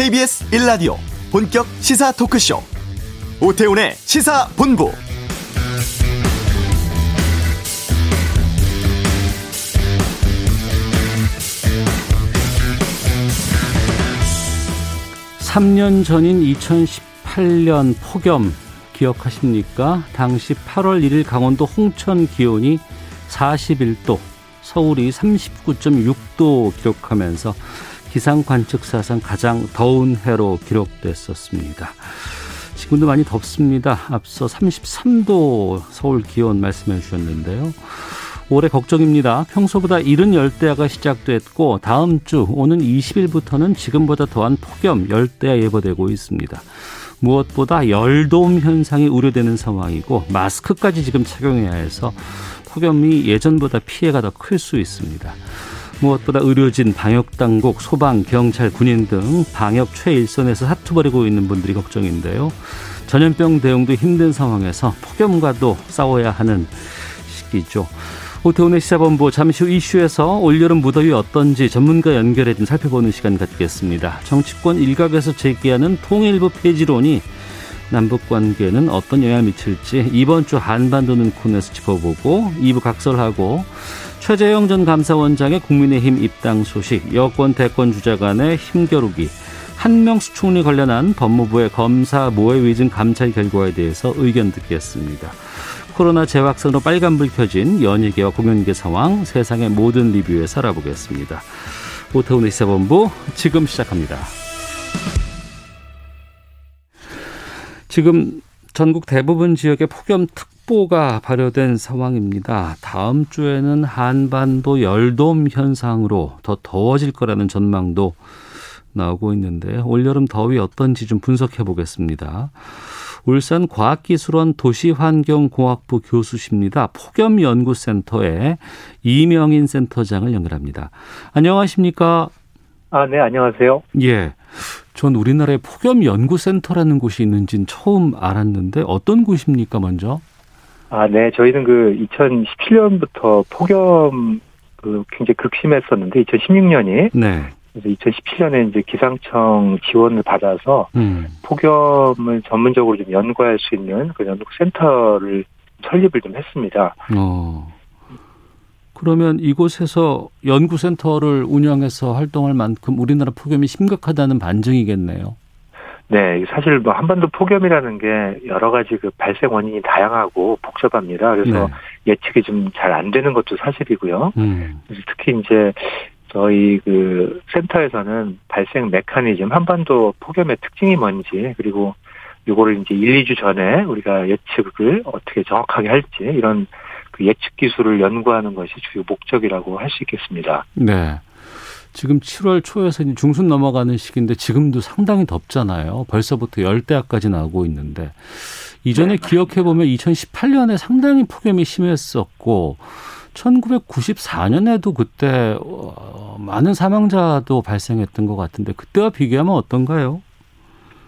KBS 1라디오 본격 시사 토크쇼 오태훈의 시사본부 삼 년 전인 2018년 폭염 기억하십니까? 당시 8월 1일 강원도 홍천 기온이 41도, 서울이 39.6도 기록하면서 기상 관측 사상 가장 더운 해로 기록됐었습니다. 지금도 많이 덥습니다. 앞서 33도 서울 기온 말씀해 주셨는데요. 올해 걱정입니다. 평소보다 이른 열대야가 시작됐고 다음 주 오는 20일부터는 지금보다 더한 폭염 열대야 예보되고 있습니다. 무엇보다 열돔 현상이 우려되는 상황이고 마스크까지 지금 착용해야 해서 폭염이 예전보다 피해가 더 클 수 있습니다. 무엇보다 의료진, 방역당국, 소방, 경찰, 군인 등 방역 최일선에서 사투 벌이고 있는 분들이 걱정인데요. 전염병 대응도 힘든 상황에서 폭염과도 싸워야 하는 시기죠. 오태훈의 시사본부 잠시 후 이슈에서 올여름 무더위 어떤지 전문가 연결해 좀 살펴보는 시간 갖겠습니다. 정치권 일각에서 제기하는 통일부 폐지론이 남북 관계는 어떤 영향을 미칠지 이번 주 한반도는 코너에서 짚어보고 2부 각설하고 최재형 전 감사원장의 국민의힘 입당 소식, 여권 대권 주자 간의 힘겨루기, 한명수 총리 관련한 법무부의 검사 모해 위증 감찰 결과에 대해서 의견 듣겠습니다. 코로나 재확산으로 빨간불 켜진 연예계와 공연계 상황, 세상의 모든 리뷰에 살아보겠습니다. 오태훈의 시사본부 지금 시작합니다. 지금 전국 대부분 지역에 폭염 특 보가 발효된 상황입니다. 다음 주에는 한반도 열돔 현상으로 더 더워질 거라는 전망도 나오고 있는데 올여름 더위 어떤지 좀 분석해 보겠습니다. 울산 과학기술원 도시환경공학부 교수십니다. 폭염연구센터의 이명인 센터장을 연결합니다. 안녕하십니까? 아, 네, 안녕하세요. 예. 전 우리나라에 폭염연구센터라는 곳이 있는지는 처음 알았는데 어떤 곳입니까, 먼저? 아, 네. 저희는 그 2017년부터 폭염 그 굉장히 극심했었는데 2016년이 네. 그래서 2017년에 이제 기상청 지원을 받아서 음. 폭염을 전문적으로 좀 연구할 수 있는 그 연구 센터를 설립을 좀 했습니다. 어. 그러면 이곳에서 연구센터를 운영해서 활동할 만큼 우리나라 폭염이 심각하다는 반증이겠네요. 네, 사실 뭐 한반도 폭염이라는 게 여러 가지 그 발생 원인이 다양하고 복잡합니다. 그래서 네. 예측이 좀 잘 안 되는 것도 사실이고요. 음. 특히 이제 저희 그 센터에서는 발생 메커니즘, 한반도 폭염의 특징이 뭔지, 그리고 요거를 이제 1, 2주 전에 우리가 예측을 어떻게 정확하게 할지 이런 그 예측 기술을 연구하는 것이 주요 목적이라고 할 수 있겠습니다. 네. 지금 7월 초에서 중순 넘어가는 시기인데 지금도 상당히 덥잖아요. 벌써부터 열대야까지 나오고 있는데 이전에 네, 기억해 보면 2018년에 상당히 폭염이 심했었고 1994년에도 그때 어, 많은 사망자도 발생했던 것 같은데 그때와 비교하면 어떤가요?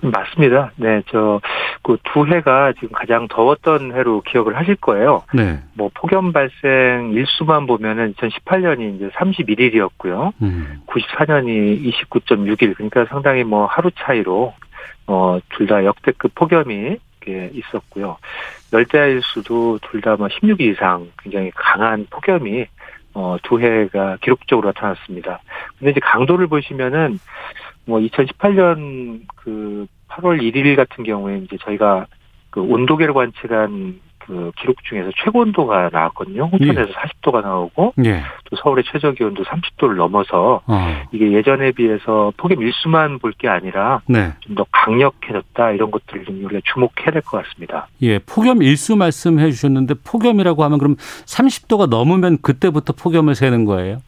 맞습니다. 네, 저 그 두 해가 지금 가장 더웠던 해로 기억을 하실 거예요. 네. 뭐 폭염 발생 일수만 보면은 2018년이 이제 31일이었고요. 음. 94년이 29.6일. 그러니까 상당히 뭐 하루 차이로 어 둘 다 역대급 폭염이 있었고요. 열대야 일수도 둘 다 뭐 16일 이상 굉장히 강한 폭염이 어, 두 해가 기록적으로 나타났습니다. 근데 이제 강도를 보시면은 뭐 2018년 그 8월 1일 같은 경우에 이제 저희가 그 온도계를 관측한 그 기록 중에서 최고 온도가 나왔거든요. 홍천에서 예. 40도가 나오고 예. 또 서울의 최저 기온도 30도를 넘어서 어. 이게 예전에 비해서 폭염 일수만 볼 게 아니라 네. 좀더 강력해졌다 이런 것들을 좀 우리가 주목해야 될 것 같습니다. 예, 폭염 일수 말씀해 주셨는데 폭염이라고 하면 그럼 30도가 넘으면 그때부터 폭염을 세는 거예요?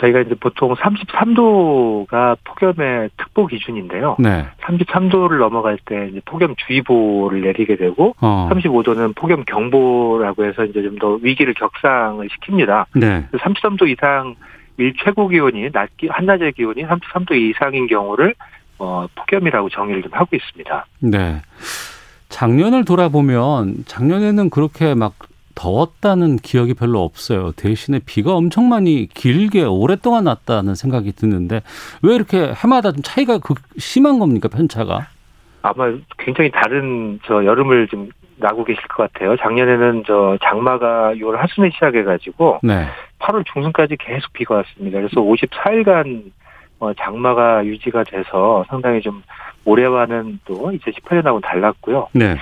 저희가 이제 보통 33도가 폭염의 특보 기준인데요. 네. 33도를 넘어갈 때 이제 폭염 주의보를 내리게 되고 어. 35도는 폭염 경보라고 해서 이제 좀 더 위기를 격상을 시킵니다. 네. 33도 이상 일 최고 기온이 낮 한낮의 기온이 33도 이상인 경우를 어, 폭염이라고 정의를 좀 하고 있습니다. 네. 작년을 돌아보면 작년에는 그렇게 막 더웠다는 기억이 별로 없어요. 대신에 비가 엄청 많이 길게 오랫동안 났다는 생각이 드는데 왜 이렇게 해마다 좀 차이가 그 심한 겁니까 편차가? 아마 굉장히 다른 저 여름을 좀 나고 계실 것 같아요. 작년에는 저 장마가 6월 하순에 시작해가지고 네. 8월 중순까지 계속 비가 왔습니다. 그래서 54일간 어, 장마가 유지가 돼서 상당히 좀 올해와는 또 2018년하고는 달랐고요. 네.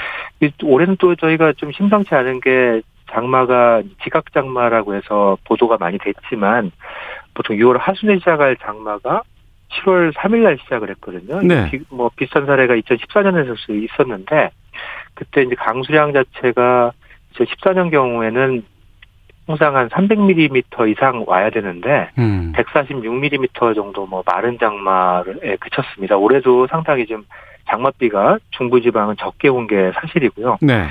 올해는 또 저희가 좀 심상치 않은 게 장마가 지각 장마라고 해서 보도가 많이 됐지만 보통 6월 하순에 시작할 장마가 7월 3일 날 시작을 했거든요. 네. 뭐 비슷한 사례가 2014년에서 있었는데 그때 이제 강수량 자체가 2014년 경우에는 항상 한 300mm 이상 와야 되는데 음. 146mm 정도 뭐 마른 장마에 그쳤습니다. 올해도 상당히 좀 장맛비가 중부지방은 적게 온 게 사실이고요. 네.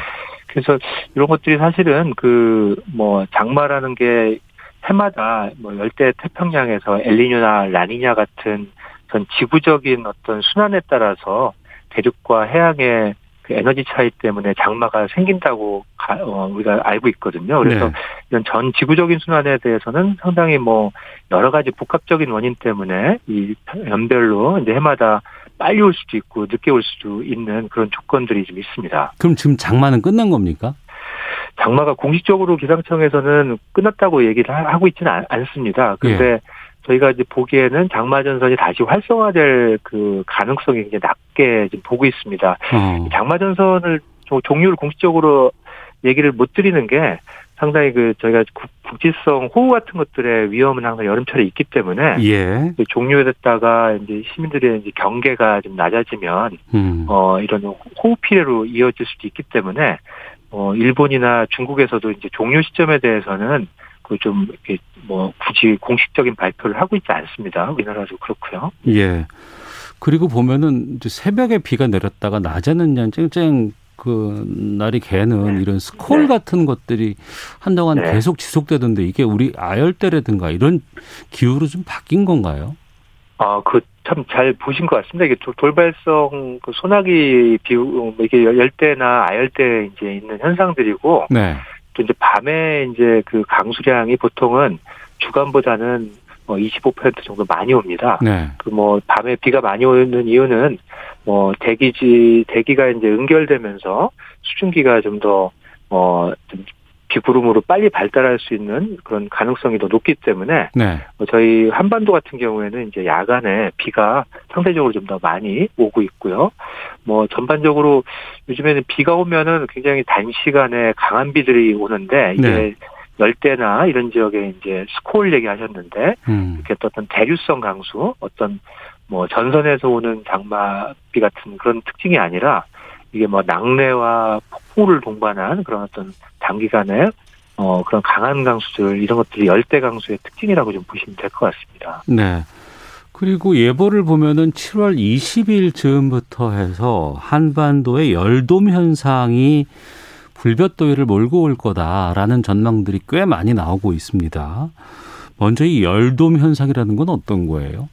그래서 이런 것들이 사실은 그 뭐 장마라는 게 해마다 뭐 열대 태평양에서 엘리뇨나 라니냐 같은 전 지구적인 어떤 순환에 따라서 대륙과 해양의 그 에너지 차이 때문에 장마가 생긴다고 가, 어, 우리가 알고 있거든요. 그래서 네. 이런 전 지구적인 순환에 대해서는 상당히 뭐 여러 가지 복합적인 원인 때문에 이 연별로 이제 해마다 빨리 올 수도 있고 늦게 올 수도 있는 그런 조건들이 좀 있습니다. 그럼 지금 장마는 끝난 겁니까? 장마가 공식적으로 기상청에서는 끝났다고 얘기를 하고 있지는 않습니다. 근데 예. 저희가 이제 보기에는 장마 전선이 다시 활성화될 그 가능성이 이제 낮게 지금 보고 있습니다. 어. 장마 전선을 종류를 공식적으로 얘기를 못 드리는 게 상당히 그 저희가 국지성 호우 같은 것들의 위험은 항상 여름철에 있기 때문에 예. 종료에 됐다가 이제 시민들의 이제 경계가 좀 낮아지면 음. 어 이런 호우 피해로 이어질 수도 있기 때문에 어 일본이나 중국에서도 이제 종료 시점에 대해서는 그좀 이렇게 뭐 굳이 공식적인 발표를 하고 있지 않습니다. 우리나라도 그렇고요. 예. 그리고 보면은 이제 새벽에 비가 내렸다가 낮에는 그냥 쨍쨍 그 날이 개는 네. 이런 스콜 네. 같은 것들이 한동안 네. 계속 지속되던데 이게 우리 아열대라든가 이런 기후로 좀 바뀐 건가요? 아, 그 참 잘 보신 것 같습니다. 이게 돌발성 그 소나기 비우 뭐 이게 열대나 아열대 이제 있는 현상들이고 네. 또 이제 밤에 이제 그 강수량이 보통은 주간보다는 뭐25% 정도 많이 옵니다. 네. 그뭐 밤에 비가 많이 오는 이유는 뭐 대기지 대기가 이제 응결되면서 수증기가 좀 더 어 좀 비구름으로 빨리 발달할 수 있는 그런 가능성이 더 높기 때문에 네. 뭐 저희 한반도 같은 경우에는 이제 야간에 비가 상대적으로 좀 더 많이 오고 있고요. 뭐 전반적으로 요즘에는 비가 오면은 굉장히 단시간에 강한 비들이 오는데 이게 네. 열대나 이런 지역에 이제 스콜 얘기하셨는데 음. 이렇게 어떤 대류성 강수, 어떤 뭐 전선에서 오는 장마비 같은 그런 특징이 아니라 이게 뭐 낙뢰와 폭풍을 동반한 그런 어떤 단기간에 어 그런 강한 강수들 이런 것들이 열대 강수의 특징이라고 좀 보시면 될 것 같습니다. 네. 그리고 예보를 보면은 7월 20일 즈음부터 해서 한반도의 열돔 현상이 불볕더위를 몰고 올 거다라는 전망들이 꽤 많이 나오고 있습니다. 먼저 이 열돔 현상이라는 건 어떤 거예요?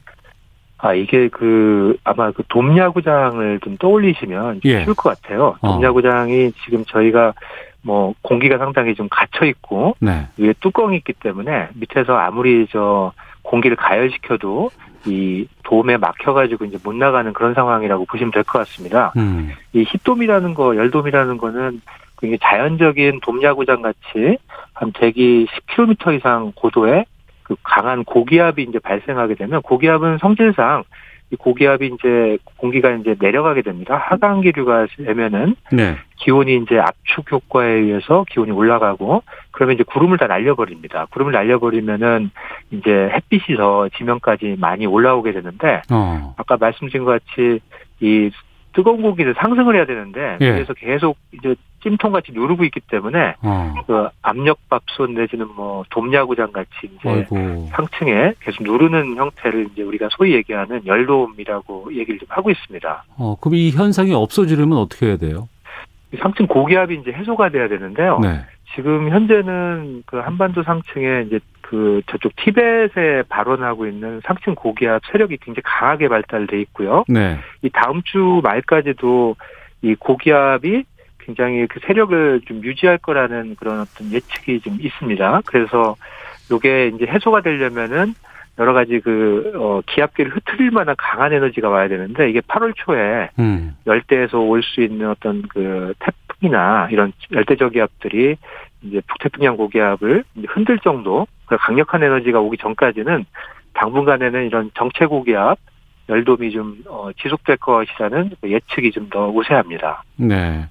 아 이게 그 아마 그 돔야구장을 좀 떠올리시면 예. 쉬울 것 같아요. 어. 돔야구장이 어. 지금 저희가 뭐 공기가 상당히 좀 갇혀 있고 네. 위에 뚜껑이 있기 때문에 밑에서 아무리 저 공기를 가열시켜도 이 돔에 막혀가지고 이제 못 나가는 그런 상황이라고 보시면 될 것 같습니다. 음. 이 힙돔이라는 거, 열돔이라는 거는 굉장히 자연적인 돔야구장 같이 한 대기 10km 이상 고도에 그 강한 고기압이 이제 발생하게 되면 고기압은 성질상 이 고기압이 이제 공기가 이제 내려가게 됩니다. 하강 기류가 되면은 네. 기온이 이제 압축 효과에 의해서 기온이 올라가고 그러면 이제 구름을 다 날려버립니다. 구름을 날려버리면은 이제 햇빛이 더 지면까지 많이 올라오게 되는데 어. 아까 말씀드린 것 같이 이 뜨거운 공기를 상승을 해야 되는데 예. 그래서 계속 이제 찜통같이 누르고 있기 때문에 어. 그 압력밥솥 내지는 뭐 돔야구장 같이 이제 아이고. 상층에 계속 누르는 형태를 이제 우리가 소위 얘기하는 열돔이라고 얘기를 좀 하고 있습니다. 어, 그럼 이 현상이 없어지려면 어떻게 해야 돼요? 상층 고기압이 이제 해소가 돼야 되는데요. 네. 지금 현재는 그 한반도 상층에 이제 그 저쪽 티벳에 발원하고 있는 상층 고기압 세력이 굉장히 강하게 발달돼 있고요. 네. 이 다음 주 말까지도 이 고기압이 굉장히 그 세력을 좀 유지할 거라는 그런 어떤 예측이 좀 있습니다. 그래서 요게 이제 해소가 되려면은 여러 가지 그, 어, 기압기를 흩트릴 만한 강한 에너지가 와야 되는데, 이게 8월 초에 음. 열대에서 올 수 있는 어떤 그 태풍이나 이런 열대적 기압들이 이제 북태평양 고기압을 흔들 정도, 그 강력한 에너지가 오기 전까지는 당분간에는 이런 정체 고기압, 열돔이 좀 어, 지속될 것이라는 그 예측이 좀 더 우세합니다. 네.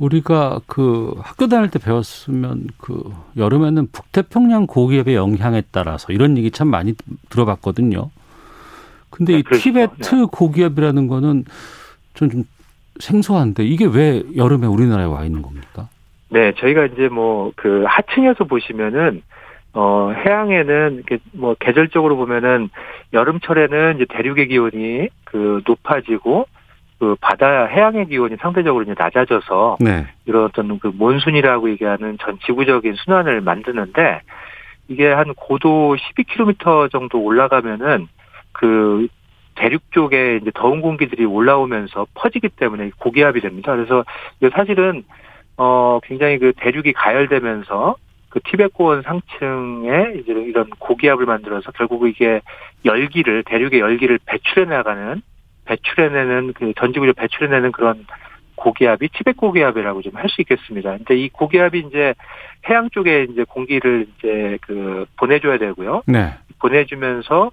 우리가 그 학교 다닐 때 배웠으면 그 여름에는 북태평양 고기압의 영향에 따라서 이런 얘기 참 많이 들어봤거든요. 근데 네, 이 그렇죠. 티베트 네. 고기압이라는 거는 좀, 좀 생소한데 이게 왜 여름에 우리나라에 와 있는 겁니까? 네, 저희가 이제 뭐 그 하층에서 보시면은 어 해양에는 이렇게 뭐 계절적으로 보면은 여름철에는 이제 대륙의 기온이 그 높아지고 그 바다 해양의 기온이 상대적으로 이제 낮아져서 네. 이런 어떤 그 몬순이라고 얘기하는 전 지구적인 순환을 만드는데 이게 한 고도 12km 정도 올라가면은 그 대륙 쪽에 이제 더운 공기들이 올라오면서 퍼지기 때문에 고기압이 됩니다. 그래서 사실은 어 굉장히 그 대륙이 가열되면서 그 티베트 고원 상층에 이제 이런 고기압을 만들어서 결국 이게 열기를 대륙의 열기를 배출해 나가는 배출해내는 그 전지구를 배출해내는 그런 고기압이 티벳 고기압이라고 좀 할 수 있겠습니다. 근데 이 고기압이 이제 해양 쪽에 이제 공기를 이제 그 보내줘야 되고요. 네. 보내주면서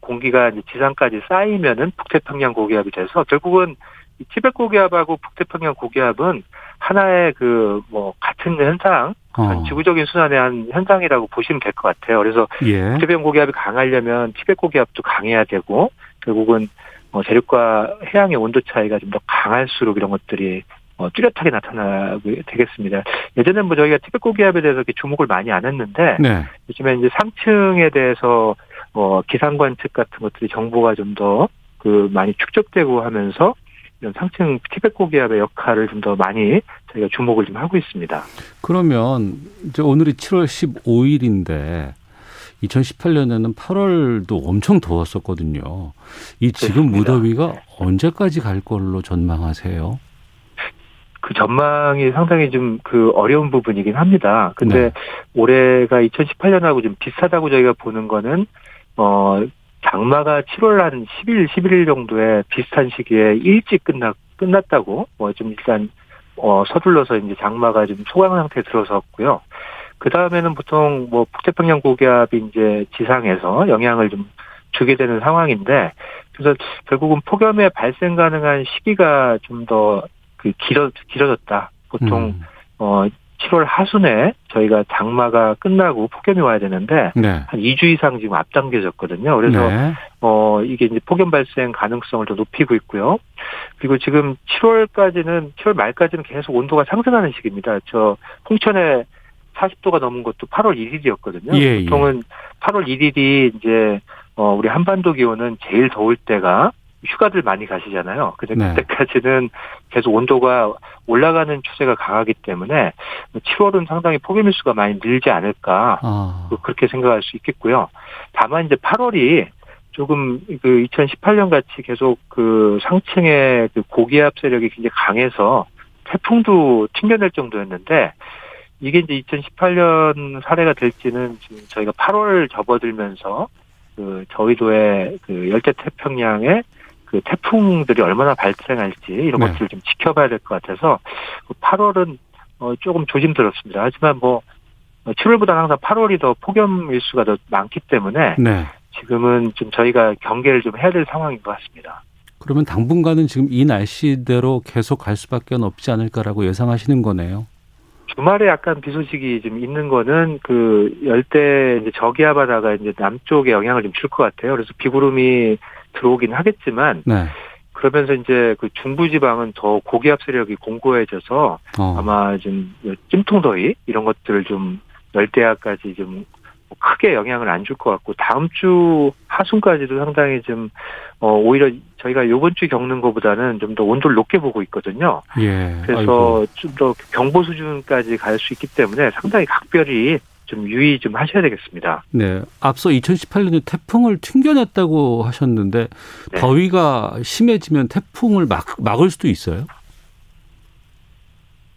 공기가 이제 지상까지 쌓이면은 북태평양 고기압이 돼서 결국은 이 티벳 고기압하고 북태평양 고기압은 하나의 그 뭐 같은 현상, 어. 지구적인 순환의 한 현상이라고 보시면 될 것 같아요. 그래서 예. 북태평양 고기압이 강하려면 티벳 고기압도 강해야 되고 결국은 어, 대륙과 해양의 온도 차이가 좀 더 강할수록 이런 것들이 어, 뚜렷하게 나타나게 되겠습니다. 예전에 뭐 저희가 티벳 고기압에 대해서 이렇게 주목을 많이 안 했는데 네. 요즘에 이제 상층에 대해서 어, 기상 관측 같은 것들이 정보가 좀 더 그 많이 축적되고 하면서 이런 상층 티벳 고기압의 역할을 좀 더 많이 저희가 주목을 좀 하고 있습니다. 그러면 이제 오늘이 7월 15일인데 2018년에는 8월도 엄청 더웠었거든요. 이 지금 그렇습니다. 무더위가 언제까지 갈 걸로 전망하세요? 그 전망이 상당히 좀 그 어려운 부분이긴 합니다. 근데 네. 올해가 2018년하고 좀 비슷하다고 저희가 보는 거는 어 장마가 7월 한 10일, 11일 정도에 비슷한 시기에 일찍 끝나 끝났다고 뭐 좀 일단 어 서둘러서 이제 장마가 좀 소강 상태에 들어섰고요. 그 다음에는 보통 뭐 북태평양 고기압이 이제 지상에서 영향을 좀 주게 되는 상황인데 그래서 결국은 폭염의 발생 가능한 시기가 좀 더 그 길어 길어졌다. 보통 음. 어 7월 하순에 저희가 장마가 끝나고 폭염이 와야 되는데 네. 한 2주 이상 지금 앞당겨졌거든요. 그래서 네. 어 이게 이제 폭염 발생 가능성을 더 높이고 있고요. 그리고 지금 7월까지는 7월 말까지는 계속 온도가 상승하는 시기입니다. 저 홍천에 40도가 넘은 것도 8월 1일이었거든요. 예, 예. 보통은 8월 1일이 이제 어 우리 한반도 기온은 제일 더울 때가 휴가들 많이 가시잖아요. 근데 네. 그때까지는 계속 온도가 올라가는 추세가 강하기 때문에 7월은 상당히 폭염 일수가 많이 늘지 않을까 아. 그렇게 생각할 수 있겠고요. 다만 이제 8월이 조금 그 2018년 같이 계속 그 상층의 그 고기압 세력이 굉장히 강해서 태풍도 튕겨낼 정도였는데 이게 이제 2018년 사례가 될지는 지금 저희가 8월 접어들면서 그 저희도의 그 열대 태평양의 그 태풍들이 얼마나 발생할지 이런 네. 것들을 좀 지켜봐야 될 것 같아서 8월은 그어 조금 조심스럽습니다. 하지만 뭐 7월보다 항상 8월이 더 폭염 일수가 더 많기 때문에 네. 지금은 좀 저희가 경계를 좀 해야 될 상황인 것 같습니다. 그러면 당분간은 지금 이 날씨대로 계속 갈 수밖에 없지 않을까라고 예상하시는 거네요. 주말에 약간 비 소식이 좀 있는 거는 그 열대 이제 저기압 바다가 이제 남쪽에 영향을 좀 줄 것 같아요. 그래서 비구름이 들어오긴 하겠지만 네. 그러면서 이제 그 중부지방은 더 고기압 세력이 공고해져서 어. 아마 좀 찜통더위 이런 것들을 좀 열대야까지 좀 크게 영향을 안 줄 것 같고 다음 주 하순까지도 상당히 좀 어, 오히려 저희가 요번 주 겪는 것보다는 좀 더 온도를 높게 보고 있거든요. 예. 그래서 좀 더 경보 수준까지 갈 수 있기 때문에 상당히 각별히 좀 유의 좀 하셔야 되겠습니다. 네. 앞서 2018년에 태풍을 튕겨냈다고 하셨는데 네. 더위가 심해지면 태풍을 막, 막을 수도 있어요?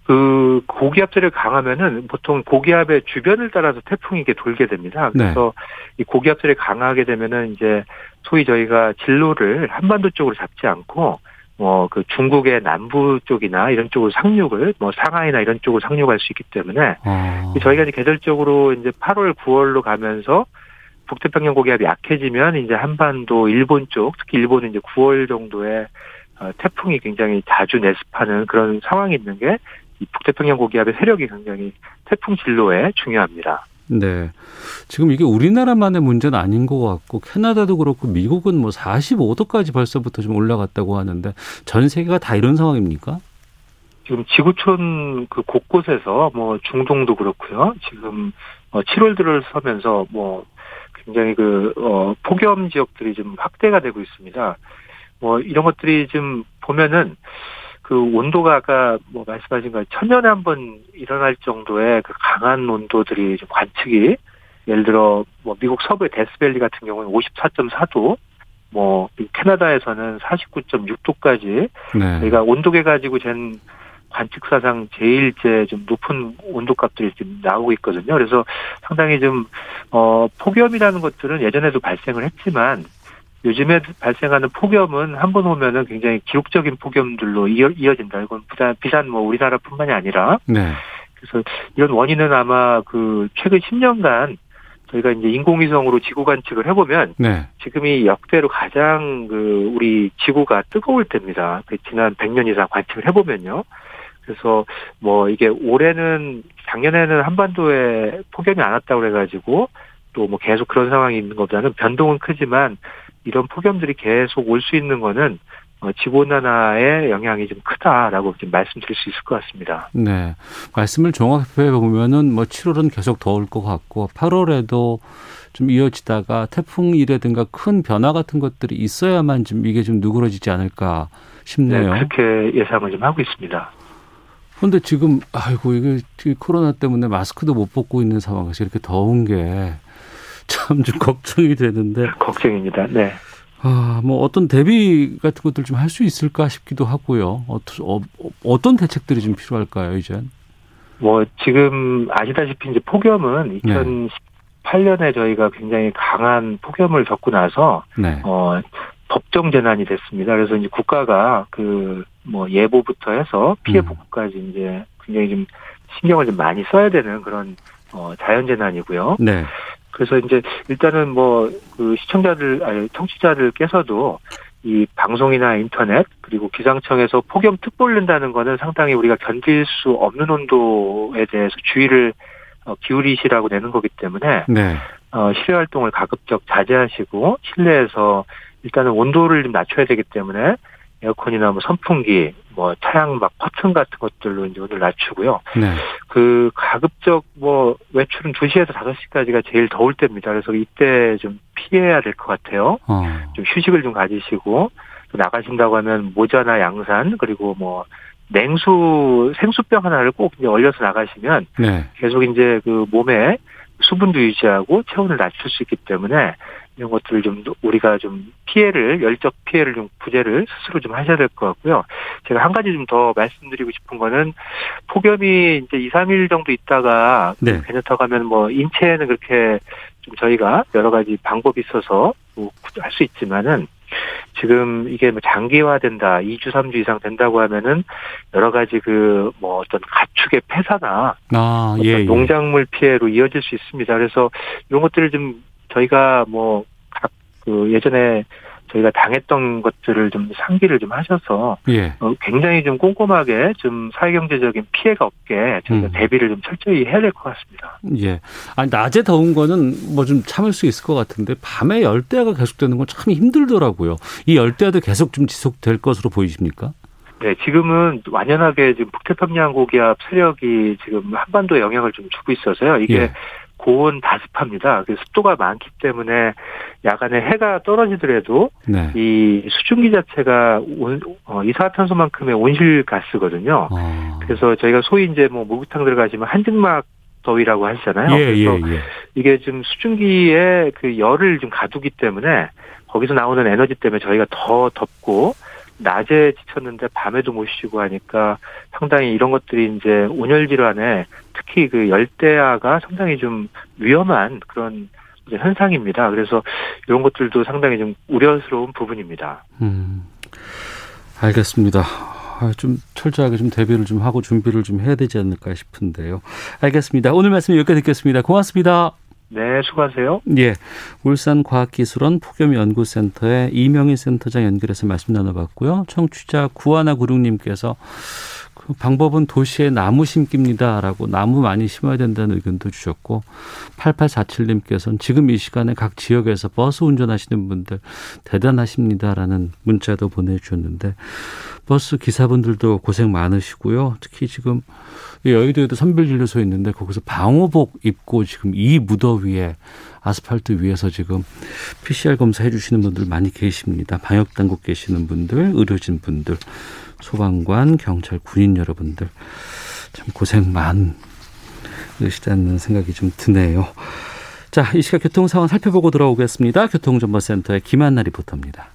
그 고기압들을 강하면은 보통 고기압의 주변을 따라서 태풍이 이게 돌게 됩니다. 네. 그래서 네. 이 고기압들이 강하게 되면은 이제 소위 저희가 진로를 한반도 쪽으로 잡지 않고 뭐그 중국의 남부 쪽이나 이런 쪽으로 상륙을 뭐 상하이나 이런 쪽으로 상륙할 수 있기 때문에 아. 저희가 이제 계절적으로 이제 8월 9월로 가면서 북태평양 고기압이 약해지면 이제 한반도 일본 쪽 특히 일본은 이제 9월 정도에 어, 태풍이 굉장히 자주 내습하는 그런 상황이 있는 게이 북태평양 고기압의 세력이 굉장히 태풍 진로에 중요합니다. 네. 지금 이게 우리나라만의 문제는 아닌 것 같고 캐나다도 그렇고 미국은 뭐 45도까지 벌써부터 좀 올라갔다고 하는데 전 세계가 다 이런 상황입니까? 지금 지구촌 그 곳곳에서 뭐 중동도 그렇고요. 지금 7월 어, 들어서면서 뭐 굉장히 그, 어, 폭염 지역들이 좀 확대가 되고 있습니다. 뭐, 이런 것들이 좀 보면은 그 온도가 아까 뭐 말씀하신 거 천년에 한 번 일어날 정도의 그 강한 온도들이 좀 관측이 예를 들어 뭐 미국 서부의 데스밸리 같은 경우는 54.4도 뭐 캐나다에서는 49.6도까지 네. 저희가 온도계 가지고 잰 관측 사상 제일 제 좀 높은 온도값들이 지금 나오고 있거든요. 그래서 상당히 좀, 어, 폭염이라는 것들은 예전에도 발생을 했지만 요즘에 발생하는 폭염은 한 번 오면은 굉장히 기록적인 폭염들로 이어, 이어진다. 이건 비단, 비단 뭐 우리나라뿐만이 아니라. 네. 그래서 이런 원인은 아마 그 최근 10년간 저희가 이제 인공위성으로 지구 관측을 해보면 네. 지금이 역대로 가장 그 우리 지구가 뜨거울 때입니다. 그 지난 100년 이상 관측을 해보면요. 그래서 뭐 이게 올해는 작년에는 한반도에 폭염이 안 왔다고 그래가지고 또 뭐 계속 그런 상황이 있는 것보다는 변동은 크지만 이런 폭염들이 계속 올 수 있는 거는 어, 지구온난화의 영향이 좀 크다라고 좀 말씀드릴 수 있을 것 같습니다. 네. 말씀을 종합해 보면은 뭐 7월은 계속 더울 것 같고 8월에도 좀 이어지다가 태풍이라든가 큰 변화 같은 것들이 있어야만 좀 이게 좀 누그러지지 않을까 싶네요. 네, 그렇게 예상을 좀 하고 있습니다. 그런데 지금 아이고 이게 코로나 때문에 마스크도 못 벗고 있는 상황에서 이렇게 더운 게 참 좀 걱정이 되는데 걱정입니다. 네. 아, 뭐 어떤 대비 같은 것들 좀 할 수 있을까 싶기도 하고요. 어, 어, 어떤 대책들이 좀 필요할까요, 이제? 뭐 지금 아시다시피 이제 폭염은 2018년에 저희가 굉장히 강한 폭염을 겪고 나서 네. 어 법정 재난이 됐습니다. 그래서 이제 국가가 그 뭐 예보부터 해서 피해 음. 복구까지 음. 이제 굉장히 좀 신경을 좀 많이 써야 되는 그런 어 자연 재난이고요. 네. 그래서 이제 일단은 뭐 그 시청자들 아니 청취자들께서도 이 방송이나 인터넷 그리고 기상청에서 폭염 특보 를 낸다는 거는 상당히 우리가 견딜 수 없는 온도에 대해서 주의를 어, 기울이시라고 내는 거기 때문에 네. 어, 실외 활동을 가급적 자제하시고 실내에서 일단은 온도를 좀 낮춰야 되기 때문에 에어컨이나 뭐 선풍기, 뭐 차량 막 커튼 같은 것들로 이제 오늘 낮추고요. 네. 그 가급적 뭐 외출은 2시에서 5시까지가 제일 더울 때입니다. 그래서 이때 좀 피해야 될 것 같아요. 어. 좀 휴식을 좀 가지시고 또 나가신다고 하면 모자나 양산 그리고 뭐 냉수 생수병 하나를 꼭 이제 얼려서 나가시면 네. 계속 이제 그 몸에 수분도 유지하고 체온을 낮출 수 있기 때문에 이런 것들을 좀 우리가 좀 피해를 열적 피해를 좀 구제를 스스로 좀 하셔야 될 것 같고요. 제가 한 가지 좀 더 말씀드리고 싶은 거는 폭염이 이제 2, 3일 정도 있다가 네. 괜찮다고 하면 뭐 인체에는 그렇게 좀 저희가 여러 가지 방법이 있어서 뭐 할 수 있지만은 지금 이게 뭐 장기화된다, 2주, 3주 이상 된다고 하면은 여러 가지 그 뭐 어떤 가축의 폐사나 아, 예, 예. 농작물 피해로 이어질 수 있습니다. 그래서 이런 것들을 좀 저희가 뭐각 그 예전에 저희가 당했던 것들을 좀 상기를 좀 하셔서 예. 어, 굉장히 좀 꼼꼼하게 좀 사회경제적인 피해가 없게 저희가 음. 대비를 좀 철저히 해야 될 것 같습니다. 예. 아니 낮에 더운 거는 뭐 좀 참을 수 있을 것 같은데 밤에 열대야가 계속되는 건 참 힘들더라고요. 이 열대야도 계속 좀 지속될 것으로 보이십니까? 네, 지금은 완연하게 지금 북태평양 고기압 세력이 지금 한반도에 영향을 좀 주고 있어서요. 이게 예. 고온 다습합니다. 그 습도가 많기 때문에 야간에 해가 떨어지더라도 네. 이 수증기 자체가 온, 어, 이산화탄소만큼의 온실가스거든요. 어. 그래서 저희가 소위 이제 뭐 목욕탕 들어가시면 한증막 더위라고 하시잖아요. 예, 그래서 예, 예. 이게 좀 수증기에 그 열을 좀 가두기 때문에 거기서 나오는 에너지 때문에 저희가 더 덥고 낮에 지쳤는데 밤에도 못 쉬고 하니까 상당히 이런 것들이 이제 온열 질환에 특히 그 열대야가 상당히 좀 위험한 그런 현상입니다. 그래서 이런 것들도 상당히 좀 우려스러운 부분입니다. 음, 알겠습니다. 아, 좀 철저하게 좀 대비를 좀 하고 준비를 좀 해야 되지 않을까 싶은데요. 알겠습니다. 오늘 말씀 여기까지 듣겠습니다. 고맙습니다. 네, 수고하세요. 예. 울산과학기술원 폭염연구센터의 이명희 센터장 연결해서 말씀 나눠봤고요. 청취자 구하나 구룡님께서 그 방법은 도시에 나무 심기입니다라고 나무 많이 심어야 된다는 의견도 주셨고 8847님께서는 지금 이 시간에 각 지역에서 버스 운전하시는 분들 대단하십니다라는 문자도 보내주셨는데 버스 기사분들도 고생 많으시고요. 특히 지금 여의도에도 선별진료소 있는데 거기서 방호복 입고 지금 이 무더위에 아스팔트 위에서 지금 PCR 검사 해주시는 분들 많이 계십니다. 방역 당국 계시는 분들, 의료진 분들, 소방관, 경찰, 군인 여러분들 참 고생 많으시다는 생각이 좀 드네요. 자, 이 시각 교통 상황 살펴보고 돌아오겠습니다. 교통정보센터의 김한나 리포터입니다.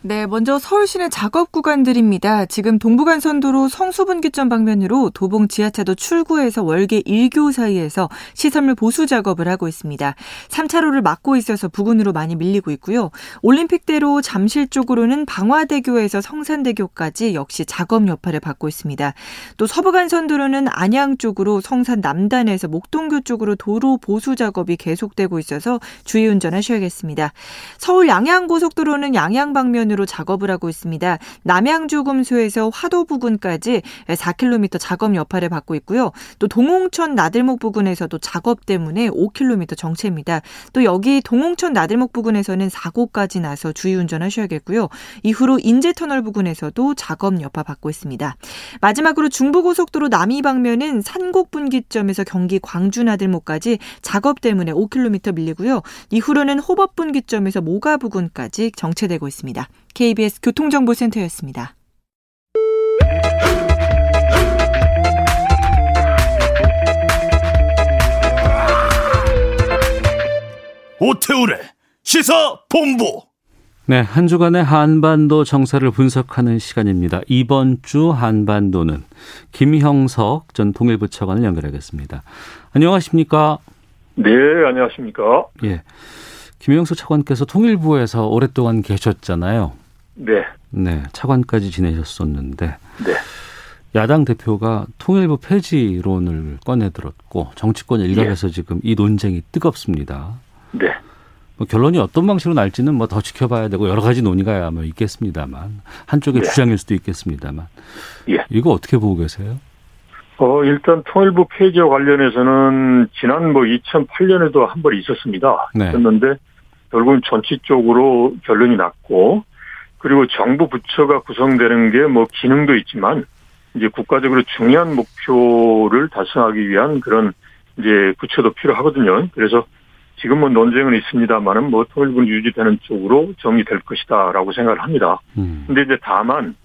네, 먼저 서울 시내 작업 구간들입니다. 지금 동부간선도로 성수분기점 방면으로 도봉 지하차도 출구에서 월계 1교 사이에서 시설물 보수 작업을 하고 있습니다. 3차로를 막고 있어서 부근으로 많이 밀리고 있고요. 올림픽대로 잠실 쪽으로는 방화대교에서 성산대교까지 역시 작업 여파를 받고 있습니다. 또 서부간선도로는 안양 쪽으로 성산 남단에서 목동교 쪽으로 도로 보수 작업이 계속되고 있어서 주의 운전하셔야겠습니다. 서울 양양고속도로는 양양 방면 방면으로 작업을 하고 있습니다. 남양주금소에서 화도 부근까지 4km 작업 여파를 받고 있고요. 또 동홍천 나들목 부근에서도 작업 때문에 5km 정체입니다. 또 여기 동홍천 나들목 부근에서는 사고까지 나서 주의 운전하셔야겠고요. 이후로 인제터널 부근에서도 작업 여파 받고 있습니다. 마지막으로 중부고속도로 남이 방면은 산곡 분기점에서 경기 광주 나들목까지 작업 때문에 5km 밀리고요. 이후로는 호법 분기점에서 모가 부근까지 정체되고 있습니다. KBS 교통정보센터였습니다. 오태우래 시사 본부. 네, 한 주간의 한반도 정세를 분석하는 시간입니다. 이번 주 한반도는 김형석 전 통일부 차관을 연결하겠습니다. 안녕하십니까? 네, 안녕하십니까? 예. 김영수 차관께서 통일부에서 오랫동안 계셨잖아요. 네. 네, 차관까지 지내셨었는데. 네. 야당 대표가 통일부 폐지론을 꺼내들었고 정치권 일각에서 네. 지금 이 논쟁이 뜨겁습니다. 네. 뭐 결론이 어떤 방식으로 날지는 뭐 더 지켜봐야 되고 여러 가지 논의가 뭐 있겠습니다만 한쪽의 네. 주장일 수도 있겠습니다만 예. 이거 어떻게 보고 계세요? 어 일단 통일부 폐지와 관련해서는 지난 뭐 2008년에도 한 번 있었습니다. 네. 있었는데 결국은 전체적으로 결론이 났고 그리고 정부 부처가 구성되는 게 뭐 기능도 있지만 이제 국가적으로 중요한 목표를 달성하기 위한 그런 이제 부처도 필요하거든요. 그래서 지금은 논쟁은 있습니다만은 뭐 통일부는 유지되는 쪽으로 정리될 것이다라고 생각을 합니다. 음. 근데 이제 다만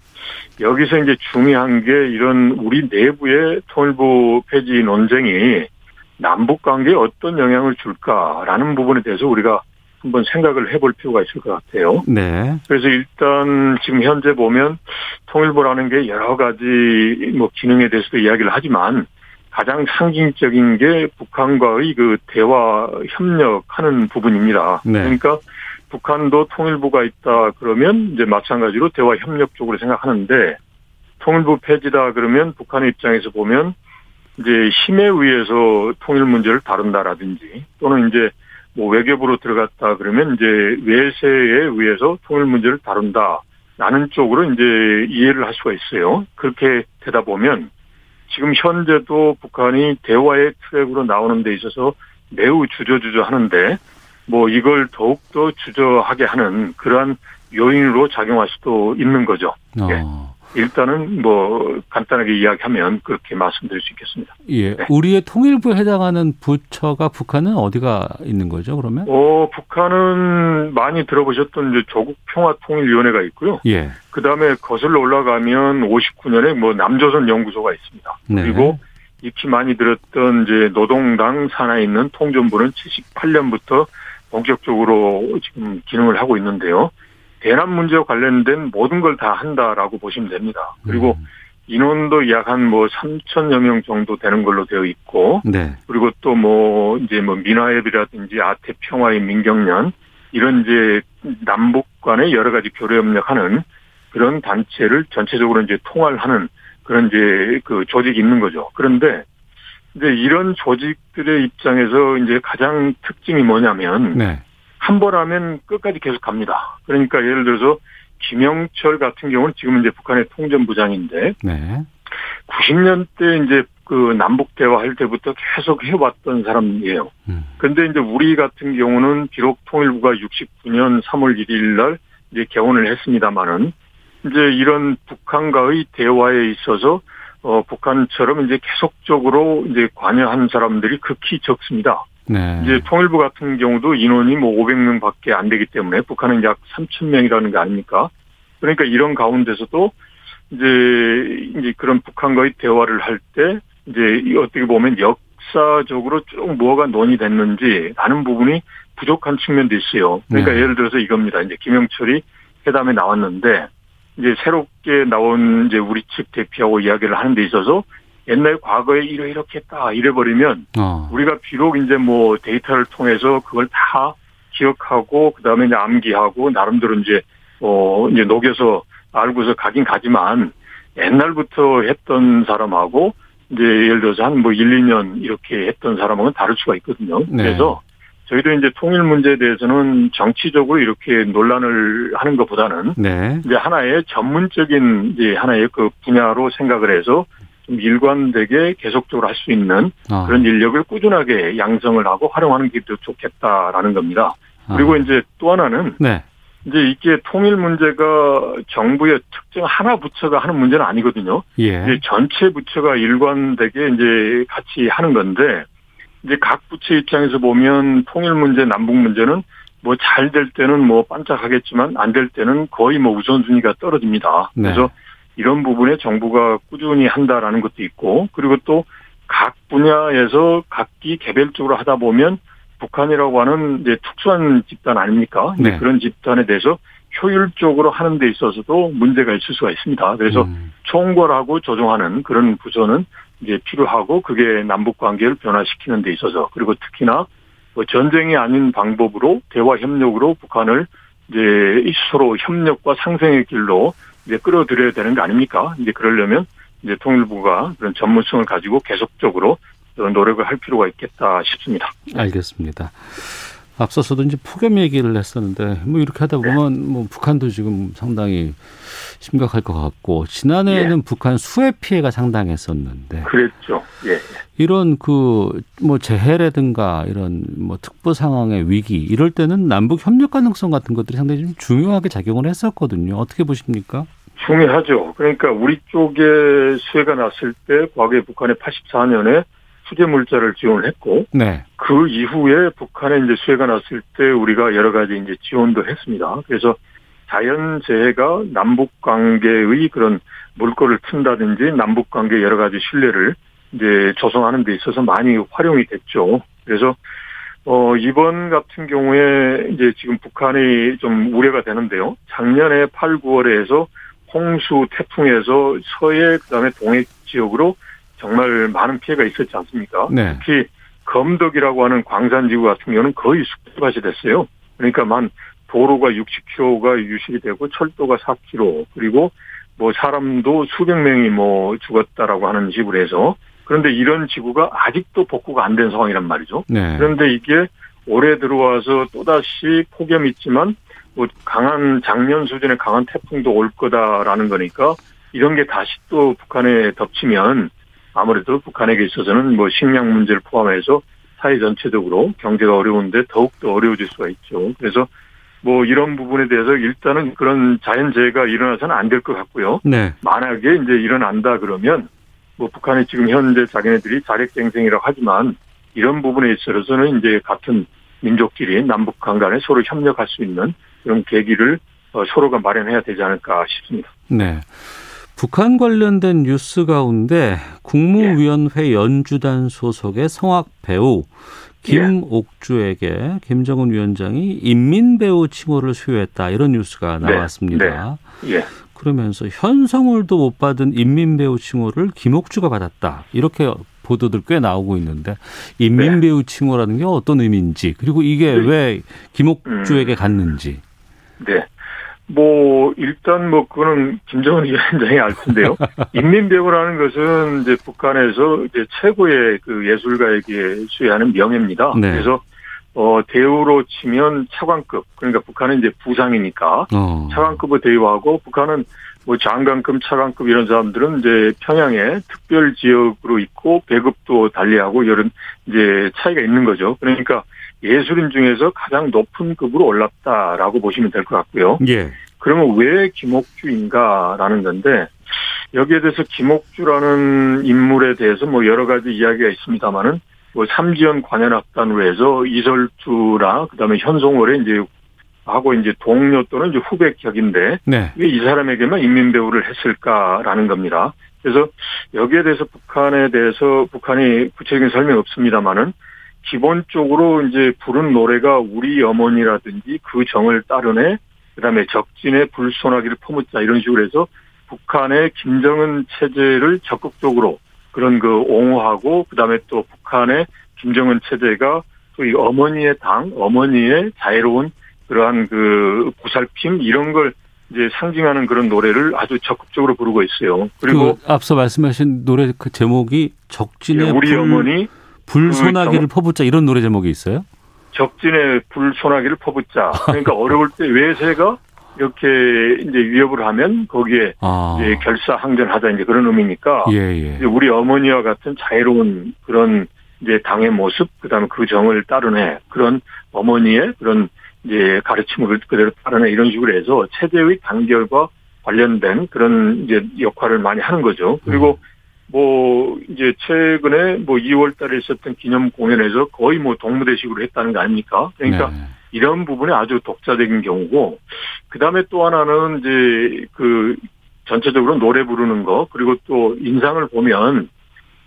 여기서 이제 중요한 게 이런 우리 내부의 통일부 폐지 논쟁이 남북 관계에 어떤 영향을 줄까라는 부분에 대해서 우리가 한번 생각을 해볼 필요가 있을 것 같아요. 네. 그래서 일단 지금 현재 보면 통일부라는 게 여러 가지 뭐 기능에 대해서도 이야기를 하지만 가장 상징적인 게 북한과의 그 대화 협력하는 부분입니다. 네. 그러니까 북한도 통일부가 있다 그러면 이제 마찬가지로 대화 협력 쪽으로 생각하는데 통일부 폐지다 그러면 북한의 입장에서 보면 이제 힘에 의해서 통일 문제를 다룬다라든지 또는 이제 뭐 외교부로 들어갔다 그러면 이제 외세에 의해서 통일 문제를 다룬다. 라는 쪽으로 이제 이해를 할 수가 있어요. 그렇게 되다 보면 지금 현재도 북한이 대화의 트랙으로 나오는 데 있어서 매우 주저주저 하는데 뭐 이걸 더욱더 주저하게 하는 그러한 요인으로 작용할 수도 있는 거죠. 어. 예. 일단은 뭐 간단하게 이야기하면 그렇게 말씀드릴 수 있겠습니다. 예. 네. 우리의 통일부에 해당하는 부처가 북한은 어디가 있는 거죠, 그러면? 어, 북한은 많이 들어보셨던 이제 조국 평화 통일위원회가 있고요. 예. 그 다음에 거슬러 올라가면 59년에 뭐 남조선 연구소가 있습니다. 네. 그리고 익히 많이 들었던 이제 노동당 산하에 있는 통전부는 78년부터 본격적으로 지금 기능을 하고 있는데요. 대남 문제와 관련된 모든 걸 다 한다라고 보시면 됩니다. 그리고 음. 인원도 약 한 뭐 3천여 명 정도 되는 걸로 되어 있고, 네. 그리고 또 뭐 이제 뭐 민화협이라든지 아태 평화의 민경련 이런 이제 남북 간의 여러 가지 교류 협력하는 그런 단체를 전체적으로 이제 통할 하는 그런 이제 그 조직이 있는 거죠. 그런데 이제 이런 조직들의 입장에서 이제 가장 특징이 뭐냐면 네. 한 번 하면 끝까지 계속 갑니다. 그러니까 예를 들어서 김영철 같은 경우는 지금 이제 북한의 통전부장인데 네. 90년대 이제 그 남북 대화할 때부터 계속 해왔던 사람이에요. 음. 근데 이제 우리 같은 경우는 비록 통일부가 69년 3월 1일 날 이제 개원을 했습니다마는 이제 이런 북한과의 대화에 있어서 어 북한처럼 이제 계속적으로 이제 관여한 사람들이 극히 적습니다. 네. 이제 통일부 같은 경우도 인원이 뭐 500명밖에 안 되기 때문에 북한은 약 3천 명이라는 거 아닙니까? 그러니까 이런 가운데서도 이제 이제 그런 북한과의 대화를 할 때 이제 어떻게 보면 역사적으로 쭉 뭐가 논의됐는지 라는 부분이 부족한 측면도 있어요. 그러니까 네. 예를 들어서 이겁니다. 이제 김영철이 회담에 나왔는데 이제 새롭게 나온 이제 우리 측 대표하고 이야기를 하는 데 있어서 옛날 과거에 이래 이렇게 했다 이래 버리면 어. 우리가 비록 이제 뭐 데이터를 통해서 그걸 다 기억하고 그다음에 이제 암기하고 나름대로 이제 어 이제 녹여서 알고서 가긴 가지만 옛날부터 했던 사람하고 이제 예를 들어서 한 뭐 1, 2년 이렇게 했던 사람하고는 다를 수가 있거든요. 네. 그래서 저희도 이제 통일 문제에 대해서는 정치적으로 이렇게 논란을 하는 것보다는 네. 이제 하나의 전문적인 이제 하나의 그 분야로 생각을 해서 좀 일관되게 계속적으로 할 수 있는 아. 그런 인력을 꾸준하게 양성을 하고 활용하는 게더 좋겠다라는 겁니다. 그리고 아. 이제 또 하나는 네. 이제 이게 통일 문제가 정부의 특정 하나 부처가 하는 문제는 아니거든요. 예. 이제 전체 부처가 일관되게 이제 같이 하는 건데 이제 각 부처 입장에서 보면 통일 문제, 남북 문제는 뭐 잘 될 때는 뭐 반짝하겠지만 안 될 때는 거의 뭐 우선순위가 떨어집니다. 네. 그래서 이런 부분에 정부가 꾸준히 한다라는 것도 있고 그리고 또 각 분야에서 각기 개별적으로 하다 보면 북한이라고 하는 이제 특수한 집단 아닙니까? 네. 그런 집단에 대해서 효율적으로 하는 데 있어서도 문제가 있을 수가 있습니다. 그래서 음. 총괄하고 조정하는 그런 부서는 이제 필요하고 그게 남북 관계를 변화시키는 데 있어서 그리고 특히나 뭐 전쟁이 아닌 방법으로 대화 협력으로 북한을 이제 서로 협력과 상생의 길로 이제 끌어들여야 되는 거 아닙니까? 이제 그러려면 이제 통일부가 그런 전문성을 가지고 계속적으로 노력을 할 필요가 있겠다 싶습니다. 알겠습니다. 앞서서도 이제 폭염 얘기를 했었는데 뭐 이렇게 하다 보면 네. 뭐 북한도 지금 상당히 심각할 것 같고 지난해에는 예. 북한 수해 피해가 상당했었는데 그랬죠. 예. 이런 그 뭐 재해라든가 이런 뭐 특보 상황의 위기 이럴 때는 남북 협력 가능성 같은 것들이 상당히 좀 중요하게 작용을 했었거든요. 어떻게 보십니까? 중요하죠. 그러니까 우리 쪽에 수해가 났을 때 과거에 북한의 84년에 수제 물자를 지원했고 네. 그 이후에 북한에 이제 수해가 났을 때 우리가 여러 가지 이제 지원도 했습니다. 그래서 자연 재해가 남북 관계의 그런 물꼬를 튼다든지 남북 관계 여러 가지 신뢰를 이제 조성하는 데 있어서 많이 활용이 됐죠. 그래서 어 이번 같은 경우에 이제 지금 북한이 좀 우려가 되는데요. 작년에 8, 9월에 해서 홍수 태풍에서 서해 그다음에 동해 지역으로 정말 많은 피해가 있었지 않습니까? 네. 특히 검덕이라고 하는 광산지구 같은 경우는 거의 숲밭이 됐어요. 그러니까 만 도로가 60km가 유실이 되고 철도가 4km 그리고 뭐 사람도 수백 명이 뭐 죽었다라고 하는 식으로 해서 그런데 이런 지구가 아직도 복구가 안 된 상황이란 말이죠. 네. 그런데 이게 올해 들어와서 또다시 폭염이 있지만 뭐 강한 작년 수준의 강한 태풍도 올 거다라는 거니까 이런 게 다시 또 북한에 덮치면 아무래도 북한에게 있어서는 뭐 식량 문제를 포함해서 사회 전체적으로 경제가 어려운데 더욱더 어려워질 수가 있죠. 그래서 뭐 이런 부분에 대해서 일단은 그런 자연재해가 일어나서는 안 될 것 같고요. 네. 만약에 이제 일어난다 그러면 뭐 북한이 지금 현재 자기네들이 자력갱생이라고 하지만 이런 부분에 있어서는 이제 같은 민족끼리 남북 간간에 서로 협력할 수 있는 그런 계기를 어, 서로가 마련해야 되지 않을까 싶습니다. 네. 북한 관련된 뉴스 가운데 국무위원회 연주단 소속의 성악 배우 김옥주에게 김정은 위원장이 인민 배우 칭호를 수여했다 이런 뉴스가 네. 나왔습니다. 네. 네. 예. 그러면서 현성월도 못 받은 인민 배우 칭호를 김옥주가 받았다 이렇게 보도들 꽤 나오고 있는데 인민 배우 네. 칭호라는 게 어떤 의미인지 그리고 이게 네. 왜 김옥주에게 음. 갔는지. 네. 뭐 일단 뭐 그거는 김정은 위원장이 알 텐데요. 인민배우라는 것은 이제 북한에서 이제 최고의 그 예술가에게 수여하는 명예입니다. 네. 그래서 어 대우로 치면 차관급 그러니까 북한은 이제 부상이니까 어. 차관급을 대우하고 북한은 뭐 장관급, 차관급 이런 사람들은 이제 평양에 특별 지역으로 있고 배급도 달리하고 이런 이제 차이가 있는 거죠. 그러니까 예술인 중에서 가장 높은 급으로 올랐다라고 보시면 될 것 같고요. 예. 그러면 왜 김옥주인가라는 건데 여기에 대해서 김옥주라는 인물에 대해서 뭐 여러 가지 이야기가 있습니다만은 뭐 삼지연 관현악단으로 해서 이설주라 그다음에 현송월에 이제 하고 이제 동료 또는 이제 후배 격인데 네. 왜이 사람에게만 인민 배우를 했을까라는 겁니다. 그래서 여기에 대해서 북한에 대해서 북한이 구체적인 설명이 없습니다만은 기본적으로 이제 부른 노래가 우리 어머니라든지 그 정을 따르네 그다음에 적진의 불손하기를 퍼묻자 이런 식으로 해서 북한의 김정은 체제를 적극적으로 그런 그 옹호하고 그다음에 또 북한의 김정은 체제가 또 이 어머니의 당, 어머니의 자유로운 그러한 그 보살핌 이런 걸 이제 상징하는 그런 노래를 아주 적극적으로 부르고 있어요. 그리고 그 앞서 말씀하신 노래 그 제목이 적진의 예, 우리 불, 어머니 불소나기를 그 퍼붓자 이런 노래 제목이 있어요? 적진의 불소나기를 퍼붓자. 그러니까 어려울 때 외세가 이렇게 이제 위협을 하면 거기에 아. 이제 결사항전하자 이제 그런 의미니까 예, 예. 우리 어머니와 같은 자유로운 그런 이제 당의 모습 그다음에 그 정을 따르네 그런 어머니의 그런 이제 가르침을 그대로 따르네 이런 식으로 해서 체제의 단결과 관련된 그런 이제 역할을 많이 하는 거죠. 그리고 음. 뭐 이제 최근에 뭐 2월 달에 있었던 기념 공연에서 거의 뭐 동무대식으로 했다는 거 아닙니까? 그러니까 네. 이런 부분이 아주 독자적인 경우고 그다음에 또 하나는 이제 그 전체적으로 노래 부르는 거 그리고 또 인상을 보면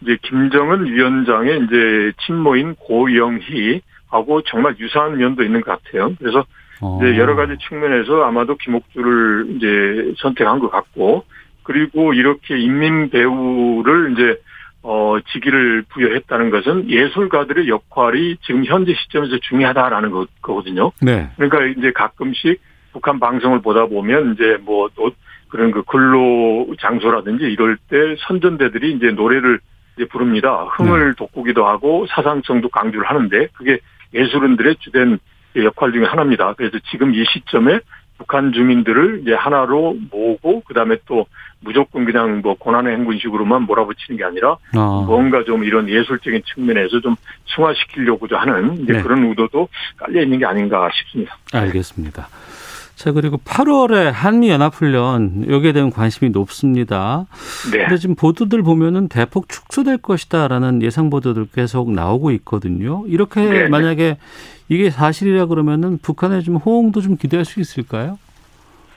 이제 김정은 위원장의 이제 친모인 고영희하고 정말 유사한 면도 있는 것 같아요. 그래서 어. 이제 여러 가지 측면에서 아마도 김옥주를 이제 선택한 것 같고 그리고 이렇게 인민 배우를 이제 어 직위를 부여했다는 것은 예술가들의 역할이 지금 현재 시점에서 중요하다라는 거, 거거든요. 네. 그러니까 이제 가끔씩 북한 방송을 보다 보면 이제 뭐 그런 그 근로 장소라든지 이럴 때 선전대들이 이제 노래를 이제 부릅니다. 흥을 네. 돋구기도 하고 사상성도 강조를 하는데 그게 예술인들의 주된 역할 중에 하나입니다. 그래서 지금 이 시점에 북한 주민들을 이제 하나로 모으고 그다음에 또 무조건 그냥 뭐 고난의 행군식으로만 몰아붙이는 게 아니라 아. 뭔가 좀 이런 예술적인 측면에서 좀 승화시키려고도 하는 이제 네. 그런 의도도 깔려 있는 게 아닌가 싶습니다. 알겠습니다. 자, 그리고 8월에 한미연합훈련, 여기에 대한 관심이 높습니다. 네. 근데 지금 보도들 보면은 대폭 축소될 것이다라는 예상 보도들 계속 나오고 있거든요. 이렇게 네. 만약에 이게 사실이라 그러면은 북한의 좀 호응도 좀 기대할 수 있을까요?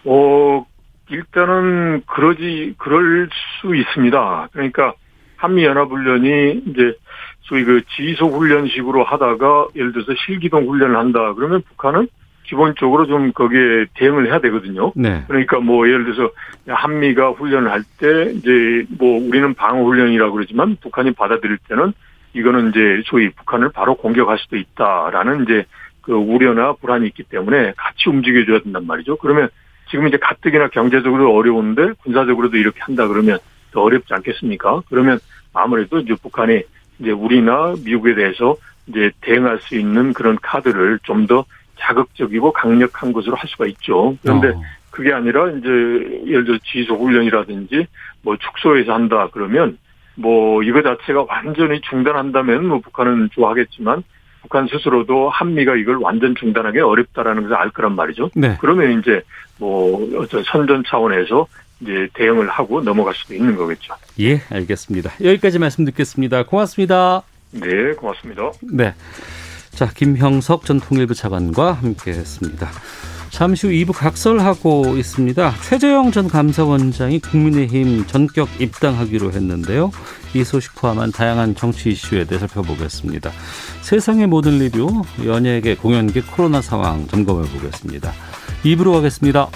어, 일단은 그러지, 그럴 수 있습니다. 그러니까 한미연합훈련이 이제 소위 그 지속훈련식으로 하다가 예를 들어서 실기동 훈련을 한다. 그러면 북한은 기본적으로 좀 거기에 대응을 해야 되거든요. 네. 그러니까 뭐 예를 들어서 한미가 훈련을 할 때 이제 뭐 우리는 방어 훈련이라고 그러지만 북한이 받아들일 때는 이거는 이제 소위 북한을 바로 공격할 수도 있다라는 이제 그 우려나 불안이 있기 때문에 같이 움직여줘야 된단 말이죠. 그러면 지금 이제 가뜩이나 경제적으로 어려운데 군사적으로도 이렇게 한다 그러면 더 어렵지 않겠습니까? 그러면 아무래도 이제 북한이 이제 우리나 미국에 대해서 이제 대응할 수 있는 그런 카드를 좀더 자극적이고 강력한 것으로 할 수가 있죠. 그런데 어. 그게 아니라 이제 예를 들어 지속 훈련이라든지 뭐 축소해서 한다 그러면 뭐 이거 자체가 완전히 중단한다면 뭐 북한은 좋아하겠지만 북한 스스로도 한미가 이걸 완전 중단하기 어렵다라는 것을 알 거란 말이죠. 네. 그러면 이제 뭐 어떤 선전 차원에서 이제 대응을 하고 넘어갈 수도 있는 거겠죠. 예, 알겠습니다. 여기까지 말씀 듣겠습니다. 고맙습니다. 네, 고맙습니다. 네. 자, 김형석 전 통일부 차관과 함께 했습니다. 잠시 후 2부 각설하고 있습니다. 최재형 전 감사원장이 국민의힘 전격 입당하기로 했는데요. 이 소식 포함한 다양한 정치 이슈에 대해 살펴보겠습니다. 세상의 모든 리뷰, 연예계, 공연계, 코로나 상황 점검해 보겠습니다. 2부로 가겠습니다.